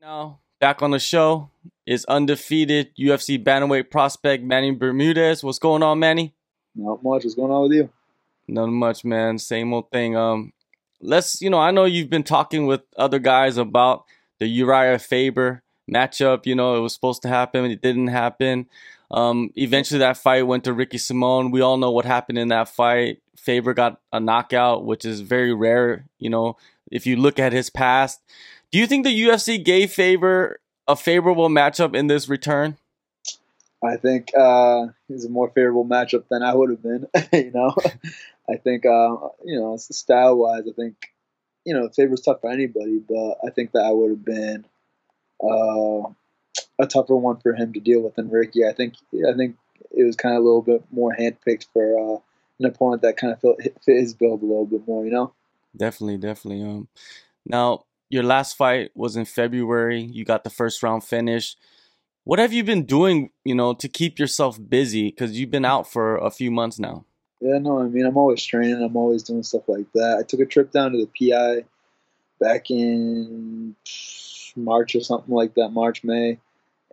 Now, back on the show is undefeated UFC bantamweight prospect Manny Bermudez. What's going on, Manny? Not much. What's going on with you? Not much, man. Same old thing. Um, let's you know, I know you've been talking with other guys about the Uriah Faber matchup. You know, it was supposed to happen, it didn't happen. Um, eventually, that fight went to Ricky Simon. We all know what happened in that fight. Faber got a knockout, which is very rare. You know, if you look at his past, do you think the UFC gave Faber a favorable matchup in this return? I think uh, it's a more favorable matchup than I would have been. you know, I think uh, you know style wise, I think you know Faber's tough for anybody, but I think that I would have been uh, a tougher one for him to deal with than Ricky. I think I think it was kind of a little bit more handpicked for uh, an opponent that kind of fit, fit his build a little bit more. You know. Definitely, definitely. Um, now your last fight was in February. You got the first round finish. What have you been doing, you know, to keep yourself busy? Because you've been out for a few months now. Yeah, no, I mean, I'm always training. I'm always doing stuff like that. I took a trip down to the PI back in March or something like that, March, May.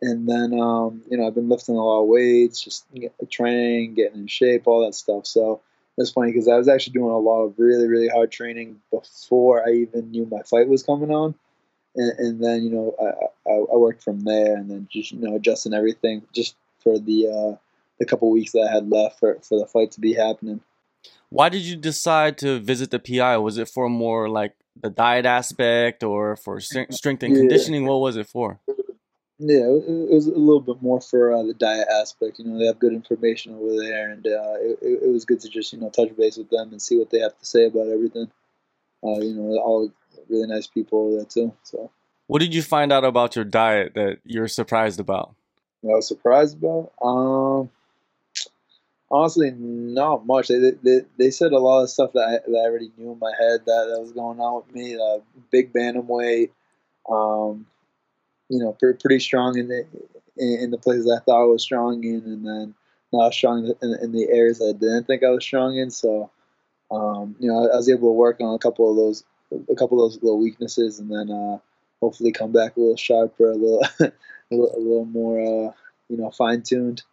And then, um, you know, I've been lifting a lot of weights, just training, getting in shape, all that stuff. So it's funny because I was actually doing a lot of really, really hard training before I even knew my fight was coming on. And, and then, you know, I, I, I, worked from there and then just, you know, adjusting everything just for the, uh, the couple weeks that I had left for, for the fight to be happening. Why did you decide to visit the PI? Was it for more like the diet aspect or for strength and conditioning? Yeah. What was it for? Yeah, it was a little bit more for uh, the diet aspect. You know, they have good information over there, and uh, it, it, was good to just you know touch base with them and see what they have to say about everything. Uh, you know, all really nice people over there too. So, what did you find out about your diet that you're surprised about? I was surprised about. Um, honestly, not much. They, they they said a lot of stuff that I, that I already knew in my head that, that was going on with me. Uh, big bantamweight. Um, you know, pretty, pretty strong in the in, the places I thought I was strong in, and then not strong in, in the areas I didn't think I was strong in. So, um, you know, I, was able to work on a couple of those, a couple of those little weaknesses, and then uh, hopefully come back a little sharper, a little, a little, a little more, uh, you know, fine tuned.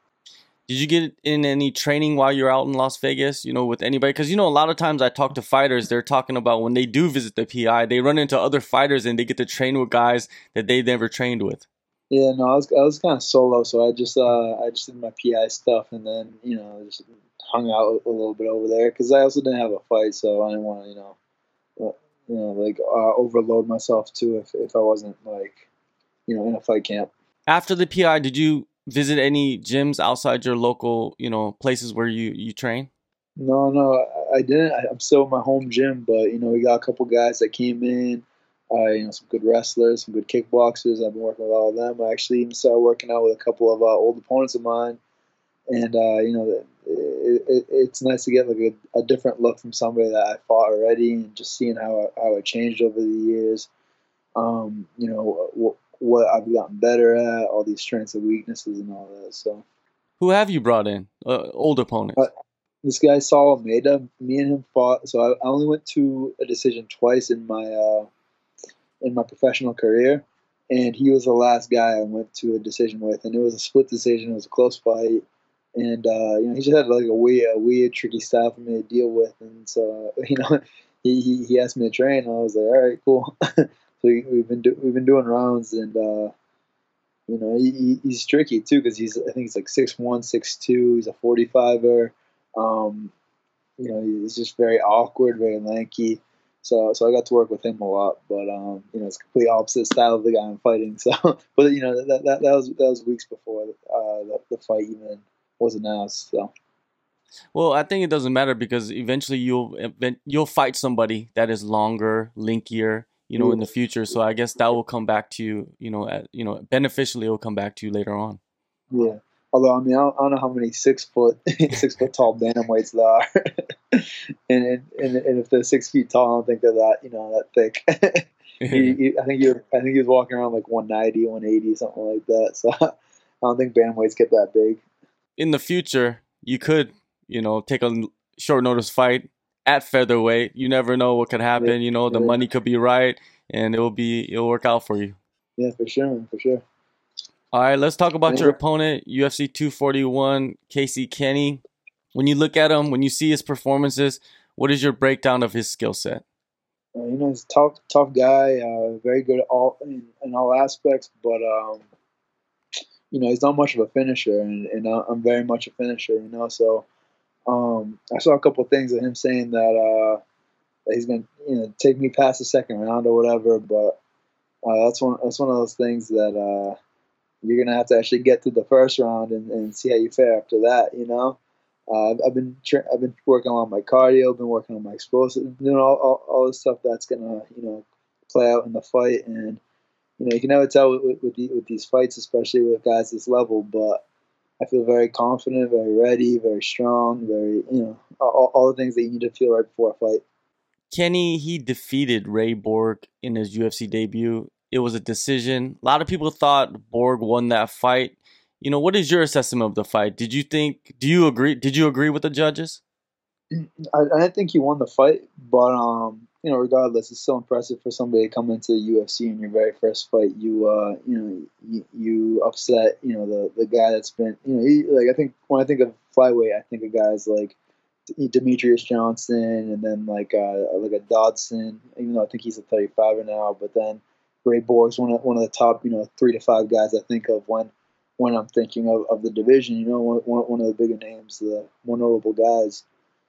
Did you get in any training while you're out in Las Vegas? You know, with anybody? Because you know, a lot of times I talk to fighters, they're talking about when they do visit the PI, they run into other fighters and they get to train with guys that they've never trained with. Yeah, no, I was I was kind of solo, so I just uh, I just did my PI stuff and then you know just hung out a little bit over there because I also didn't have a fight, so I didn't want to you know, uh, you know like uh, overload myself too if if I wasn't like, you know, in a fight camp. After the PI, did you visit any gyms outside your local, you know, places where you you train? No, no, I didn't. I'm still in my home gym, but you know, we got a couple guys that came in. Uh, you know, some good wrestlers, some good kickboxers. I've been working with all of them. I actually even started working out with a couple of uh, old opponents of mine, and uh, you know, it, it, it's nice to get like a, a, different look from somebody that I fought already, and just seeing how how it changed over the years. Um, you know, what I've gotten better at, all these strengths and weaknesses, and all that. So, who have you brought in? Uh, old opponents. Uh, this guy Saul Almeida. Me and him fought. So I, I only went to a decision twice in my uh, in my professional career, and he was the last guy I went to a decision with, and it was a split decision. It was a close fight. And uh, you know he just had like a weird, a weird, tricky style for me to deal with, and so you know he, he, he asked me to train, and I was like, all right, cool. So we, have been do, we've been doing rounds, and uh, you know he, he's tricky too because he's I think he's like six one, six two. He's a forty fiver. Um, you know he's just very awkward, very lanky. So so I got to work with him a lot, but um, you know it's complete opposite style of the guy I'm fighting. So but you know that that, that was that was weeks before uh, the, the fight even was announced. So. Well, I think it doesn't matter because eventually you'll you'll fight somebody that is longer, linkier, you know, in the future. So I guess that will come back to you, you know, at, you know, beneficially it will come back to you later on. Yeah. Although I mean, I don't, I don't know how many six foot, six foot tall bantamweights there are, and, and and if they're six feet tall, I don't think they're that you know that thick. he, he, I think you, I think he was walking around like 190, 180, something like that. So I don't think bantamweights get that big. In the future, you could, you know, take a short notice fight at featherweight. You never know what could happen. Yeah, you know, the yeah. money could be right, and it will be it'll work out for you. Yeah, for sure, for sure. All right, let's talk about Yeah. your opponent, UFC 241, Casey Kenny. When you look at him, when you see his performances, what is your breakdown of his skill set? Uh, you know, he's a tough, tough guy. Uh, very good all in, in all aspects, but um, you know, he's not much of a finisher, and, and I'm very much a finisher. You know, so um, I saw a couple of things of him saying that uh, that he's gonna, you know, take me past the second round or whatever. But uh, that's one that's one of those things that uh, you're gonna have to actually get through the first round and, and see how you fare after that. You know. Uh, I've, I've been tra- I've been working on my cardio, been working on my explosive, doing all, all, all this stuff that's gonna you know play out in the fight, and you know you can never tell with, with, with, the, with these fights, especially with guys this level. But I feel very confident, very ready, very strong, very you know all, all the things that you need to feel right before a fight. Kenny, he defeated Ray Borg in his UFC debut. It was a decision. A lot of people thought Borg won that fight. You know, what is your assessment of the fight? Did you think? Do you agree? Did you agree with the judges? I, I didn't think he won the fight, but um, you know, regardless, it's so impressive for somebody to come into the UFC in your very first fight. You uh, you know, you, you upset, you know, the the guy that's been, you know, he, like I think when I think of flyweight, I think of guys like Demetrious Johnson and then like uh, like a Dodson, even though I think he's a 35er now, but then Ray Borg's one of one of the top, you know, three to five guys I think of when when I'm thinking of, of the division. You know, one, one of the bigger names, the more notable guys.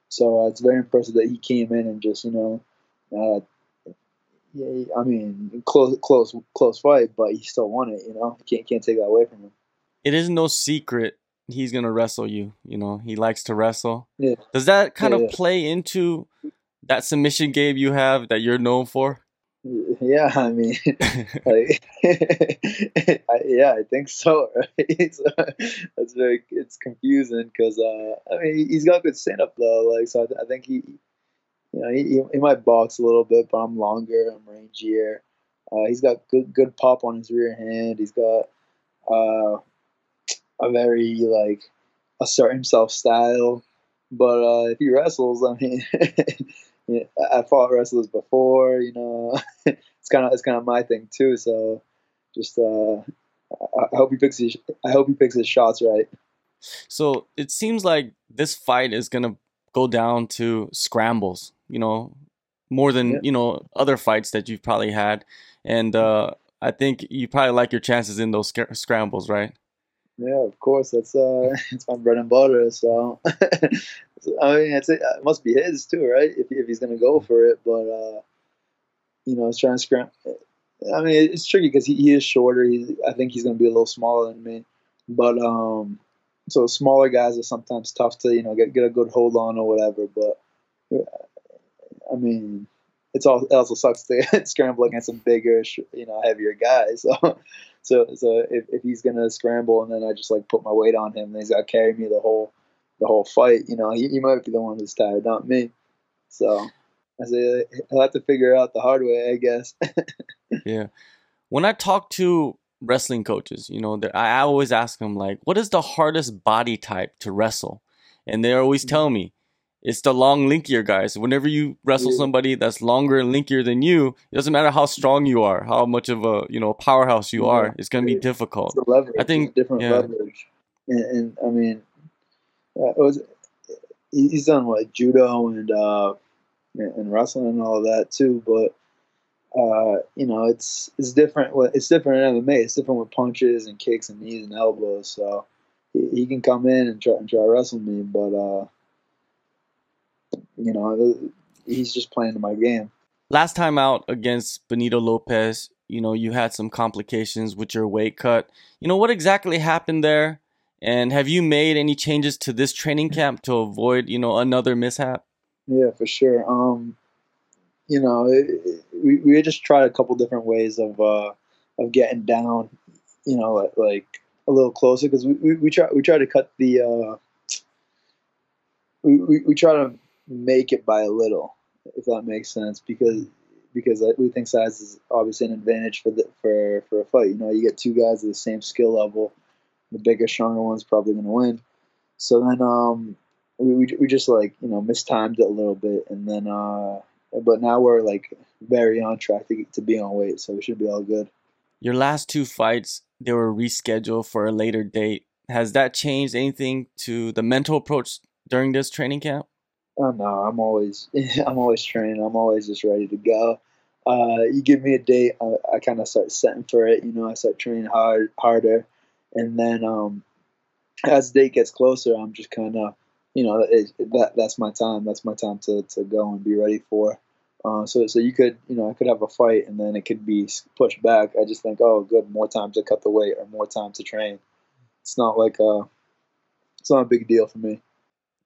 So uh, it's very impressive that he came in and just you know, uh, yeah, I mean, close close close fight, but he still won it. You know, can't can't take that away from him. It is no secret he's gonna wrestle you. You know, he likes to wrestle. Yeah. Does that kind Yeah, of yeah. play into that submission game you have that you're known for? Yeah, I mean, like, I, yeah, I think so. Right? so that's very it's confusing because uh, I mean he's got good stand up though. Like so, I, th- I think he, you know, he, he- might box a little bit, but I'm longer, I'm rangier. Uh, he's got good good pop on his rear hand. He's got uh, a very like assert himself style. But uh, if he wrestles, I mean, yeah, I I fought wrestlers before. You know, it's kind of it's kind of my thing too. So just uh, I, I hope he picks his I hope he picks his shots right. So it seems like this fight is gonna go down to scrambles. You know, more than Yeah. you know other fights that you've probably had, and uh, I think you probably like your chances in those sc- scrambles, right? Yeah, of course. That's uh, it's my bread and butter. So, I mean, it's it must be his too, right? If if he's gonna go for it, but uh, you know, it's trying to scram. I mean, it's tricky because he, he is shorter. He's I think he's gonna be a little smaller than me, but um, so smaller guys are sometimes tough to you know get get a good hold on or whatever. But I mean, it's all it also sucks to scramble against a bigger, you know, heavier guy. So, so, so if, if he's gonna scramble and then I just like put my weight on him, and he's got to carry me the whole the whole fight. You know, he, he might be the one who's tired, not me. So, I say uh, he'll have to figure it out the hard way, I guess. Yeah. When I talk to wrestling coaches, you know, I I always ask them like, "What is the hardest body type to wrestle?" And they always tell me, "It's the long, linkier guys. Whenever you wrestle somebody that's longer and linkier than you, it doesn't matter how strong you are, how much of a you know powerhouse you Yeah. are. It's gonna be difficult." Leverage. I think- different yeah. leverage, and, and I mean, uh, it was he's done what judo and uh, and wrestling and all of that too, but. Uh, you know, it's it's different. with- It's different in MMA. It's different with punches and kicks and knees and elbows. So he, he can come in and try and try to wrestle me, but uh, you know, he's just playing my game. Last time out against Benito Lopez, you know, you had some complications with your weight cut. You know, what exactly happened there? And have you made any changes to this training camp to avoid, you know, another mishap? Yeah, for sure. Um, you know, it, it- we we just tried a couple different ways of uh, of getting down. You know, like, a little closer because we, we we try we try to cut the uh, we, we we try to make it by a little, if that makes sense, because because we think size is obviously an advantage for the for for a fight. You know, you get two guys of the same skill level, the bigger, stronger one's probably going to win. So then, um, we, we we just like you know mistimed it a little bit, and then uh, but now we're like very on track to to be on weight, so we should be all good. Your last two fights, they were rescheduled for a later date. Has that changed anything to the mental approach during this training camp? Oh no, I'm always I'm always training. I'm always just ready to go. Uh, you give me a date, I, I kind of start setting for it. You know, I start training hard harder, and then um, as the date gets closer, I'm just kind of you know it, that that's my time. That's my time to, to go and be ready for. Uh, so so you could you know I could have a fight and then it could be pushed back. I just think oh good more time to cut the weight or more time to train. It's not like a it's not a big deal for me.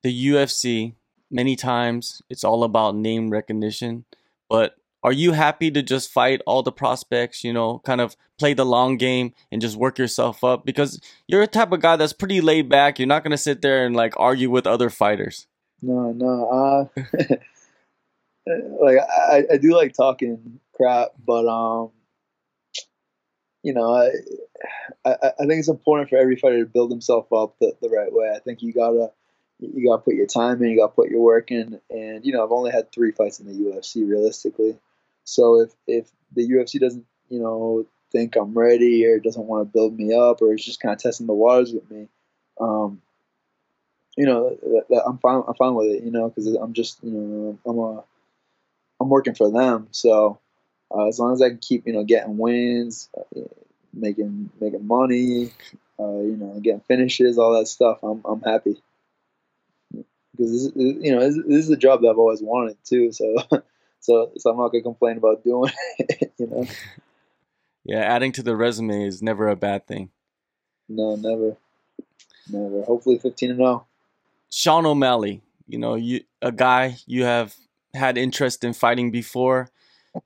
The UFC many times it's all about name recognition, but are you happy to just fight all the prospects, you know, kind of play the long game and just work yourself up? Because you're a type of guy that's pretty laid back. You're not going to sit there and like argue with other fighters. No, no. Uh, like I, I do like talking crap, but um, you know, I, I, I think it's important for every fighter to build himself up the, the right way. I think you gotta you gotta put your time in, you gotta put your work in, and you know, I've only had three fights in the UFC realistically. So if if the UFC doesn't you know think I'm ready or doesn't want to build me up or is just kind of testing the waters with me, um, you know, that, that I'm fine. I'm fine with it. You know, because I'm just you know I'm a I'm working for them. So uh, as long as I can keep you know getting wins, uh, making making money, uh, you know, getting finishes, all that stuff, I'm I'm happy. Because this, you know this, this is a job that I've always wanted too. So so so I'm not gonna complain about doing it. You know. Yeah, adding to the resume is never a bad thing. No, never, never. Hopefully, fifteen and zero. Oh. Sean O'Malley, you know, you a guy you have had interest in fighting before.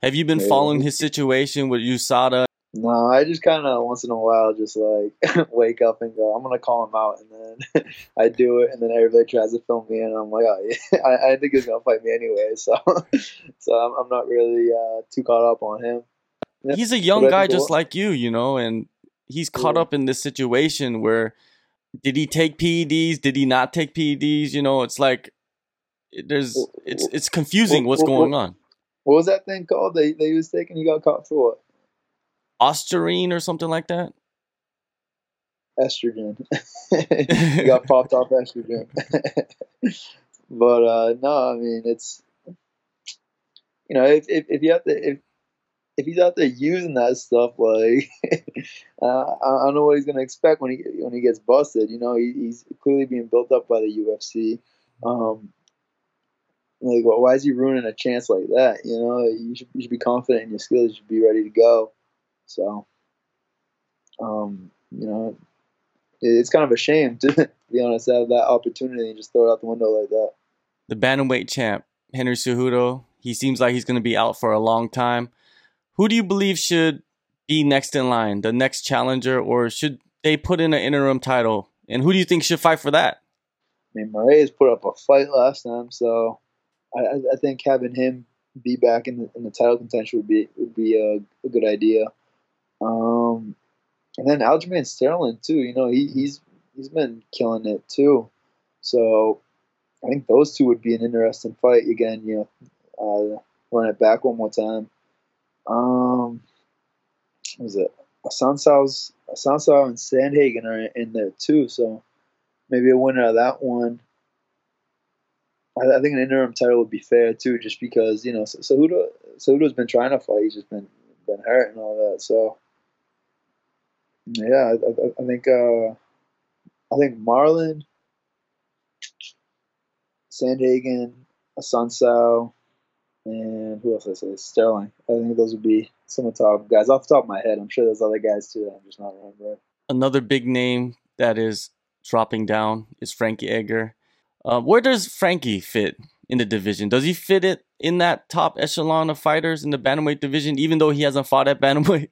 Have you been following his situation with USADA? No, I just kind of once in a while just like wake up and go, I'm gonna call him out, and then I do it, and then everybody tries to film me, and I'm like, oh, yeah. I, I think he's gonna fight me anyway, so so I'm, I'm not really uh, too caught up on him. Yeah. He's a young guy just like you, you know, and he's caught yeah. up in this situation where did he take PEDs? Did he not take PEDs? You know, it's like there's it's it's confusing what's going on. What was that thing called? They they was taking you got caught for what? Ostarine or something like that. Estrogen. got popped off estrogen. but uh, no, I mean it's you know if if, if you have to if if he's out there using that stuff, like uh, I, don't know what he's gonna expect when he when he gets busted. You know, he, he's clearly being built up by the UFC. Um, like, well, why is he ruining a chance like that? You know, you should you should be confident in your skills. You should be ready to go. So, um, you know, it's kind of a shame to be honest to have that opportunity and just throw it out the window like that. The bantamweight champ Henry Cejudo. He seems like he's going to be out for a long time. Who do you believe should be next in line, the next challenger, or should they put in an interim title? And who do you think should fight for that? I mean, Moraes put up a fight last time, so I, I think having him be back in the, in the title contention would be would be a, a good idea. Um, and then Aljamain Sterling too. You know, he, he's he's been killing it too. So I think those two would be an interesting fight. Again, you know, uh, run it back one more time. Um, what was it? Assunção and Sandhagen are in there too. So maybe a winner of that one I, I think an interim title would be fair too, just because you know Cejudo Cejudo's been trying to fight, he's just been been hurt and all that. So yeah, I, I, think uh, I think Marlon, Sandhagen, Assunção, and who else I say Sterling. I think those would be some of the top guys off the top of my head. I'm sure there's other guys too that I'm just not remembering. Another big name that is dropping down is Frankie Edgar. Uh, where does Frankie fit in the division? Does he fit it in that top echelon of fighters in the bantamweight division, even though he hasn't fought at bantamweight?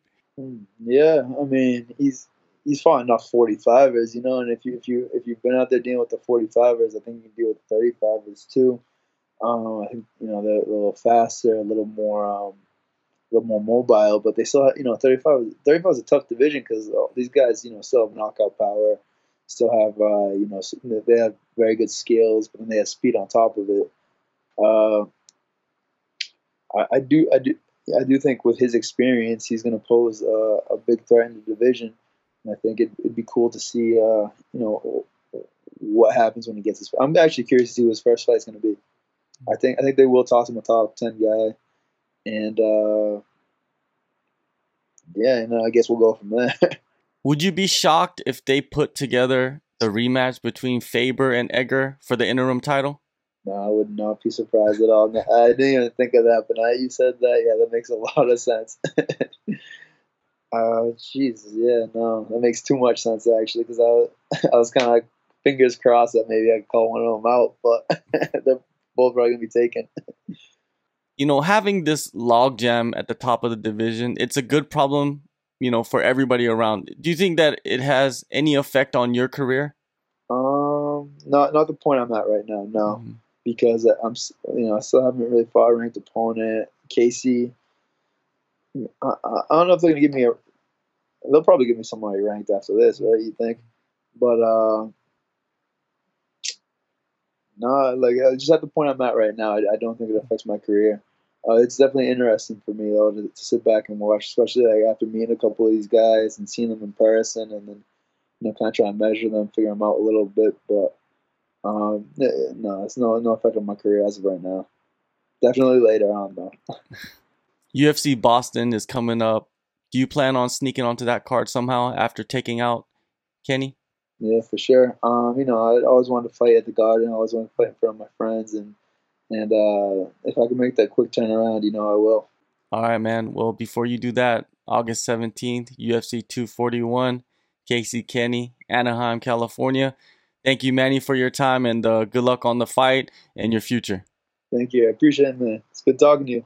Yeah, I mean he's he's fought enough 45ers, you know, and if you if you if you've been out there dealing with the 45ers, I think you can deal with the 35ers too. Um, I think you know they're a little faster, a little more um, a little more mobile, but they still have, you know 35 35 is a tough division because these guys you know still have knockout power still have uh, you know they have very good skills, but then they have speed on top of it. Uh, I, I, do I do yeah, I do think with his experience, he's going to pose a, a, big threat in the division. And I think it, would be cool to see, uh, you know, what happens when he gets his. I'm actually curious to see what his first fight is going to be. I think I think they will toss him a top ten guy, and uh, yeah, and I guess we'll go from there. Would you be shocked if they put together the rematch between Faber and Edgar for the interim title? No, I would not be surprised at all. I didn't even think of that, but now you said that, yeah, that makes a lot of sense. Oh, uh, Jesus, yeah, no, that makes too much sense actually, because I was, I was kind of like fingers crossed that maybe I could call one of them out, but they're both probably gonna be taken. You know, having this logjam at the top of the division, it's a good problem, you know, for everybody around. Do you think that it has any effect on your career? Um, not not the point I'm at right now, no. Mm-hmm because I'm, you know, I still haven't really fought a ranked opponent. Casey, I, I, don't know if they're gonna give me a. They'll probably give me somebody ranked after this, right? You think? But uh, no, like just at the point I'm at right now, I, I don't think it affects my career. Uh, it's definitely interesting for me though to, to, sit back and watch, especially like after meeting a couple of these guys and seeing them in person, and then you know kind of try and measure them, figure them out a little bit. But um, no, it's no no effect on my career as of right now. Definitely later on though. UFC Boston is coming up. Do you plan on sneaking onto that card somehow after taking out Kenny? Yeah, for sure. Um, you know, I always wanted to fight at the Garden. I always wanted to fight in front of my friends, and and uh, if I can make that quick turnaround, you know, I will. All right, man. Well, before you do that, August seventeenth, UFC two forty one, Casey Kenny, Anaheim, California. Thank you, Manny, for your time and uh, good luck on the fight and your future. Thank you. I appreciate it, man. It's good talking to you.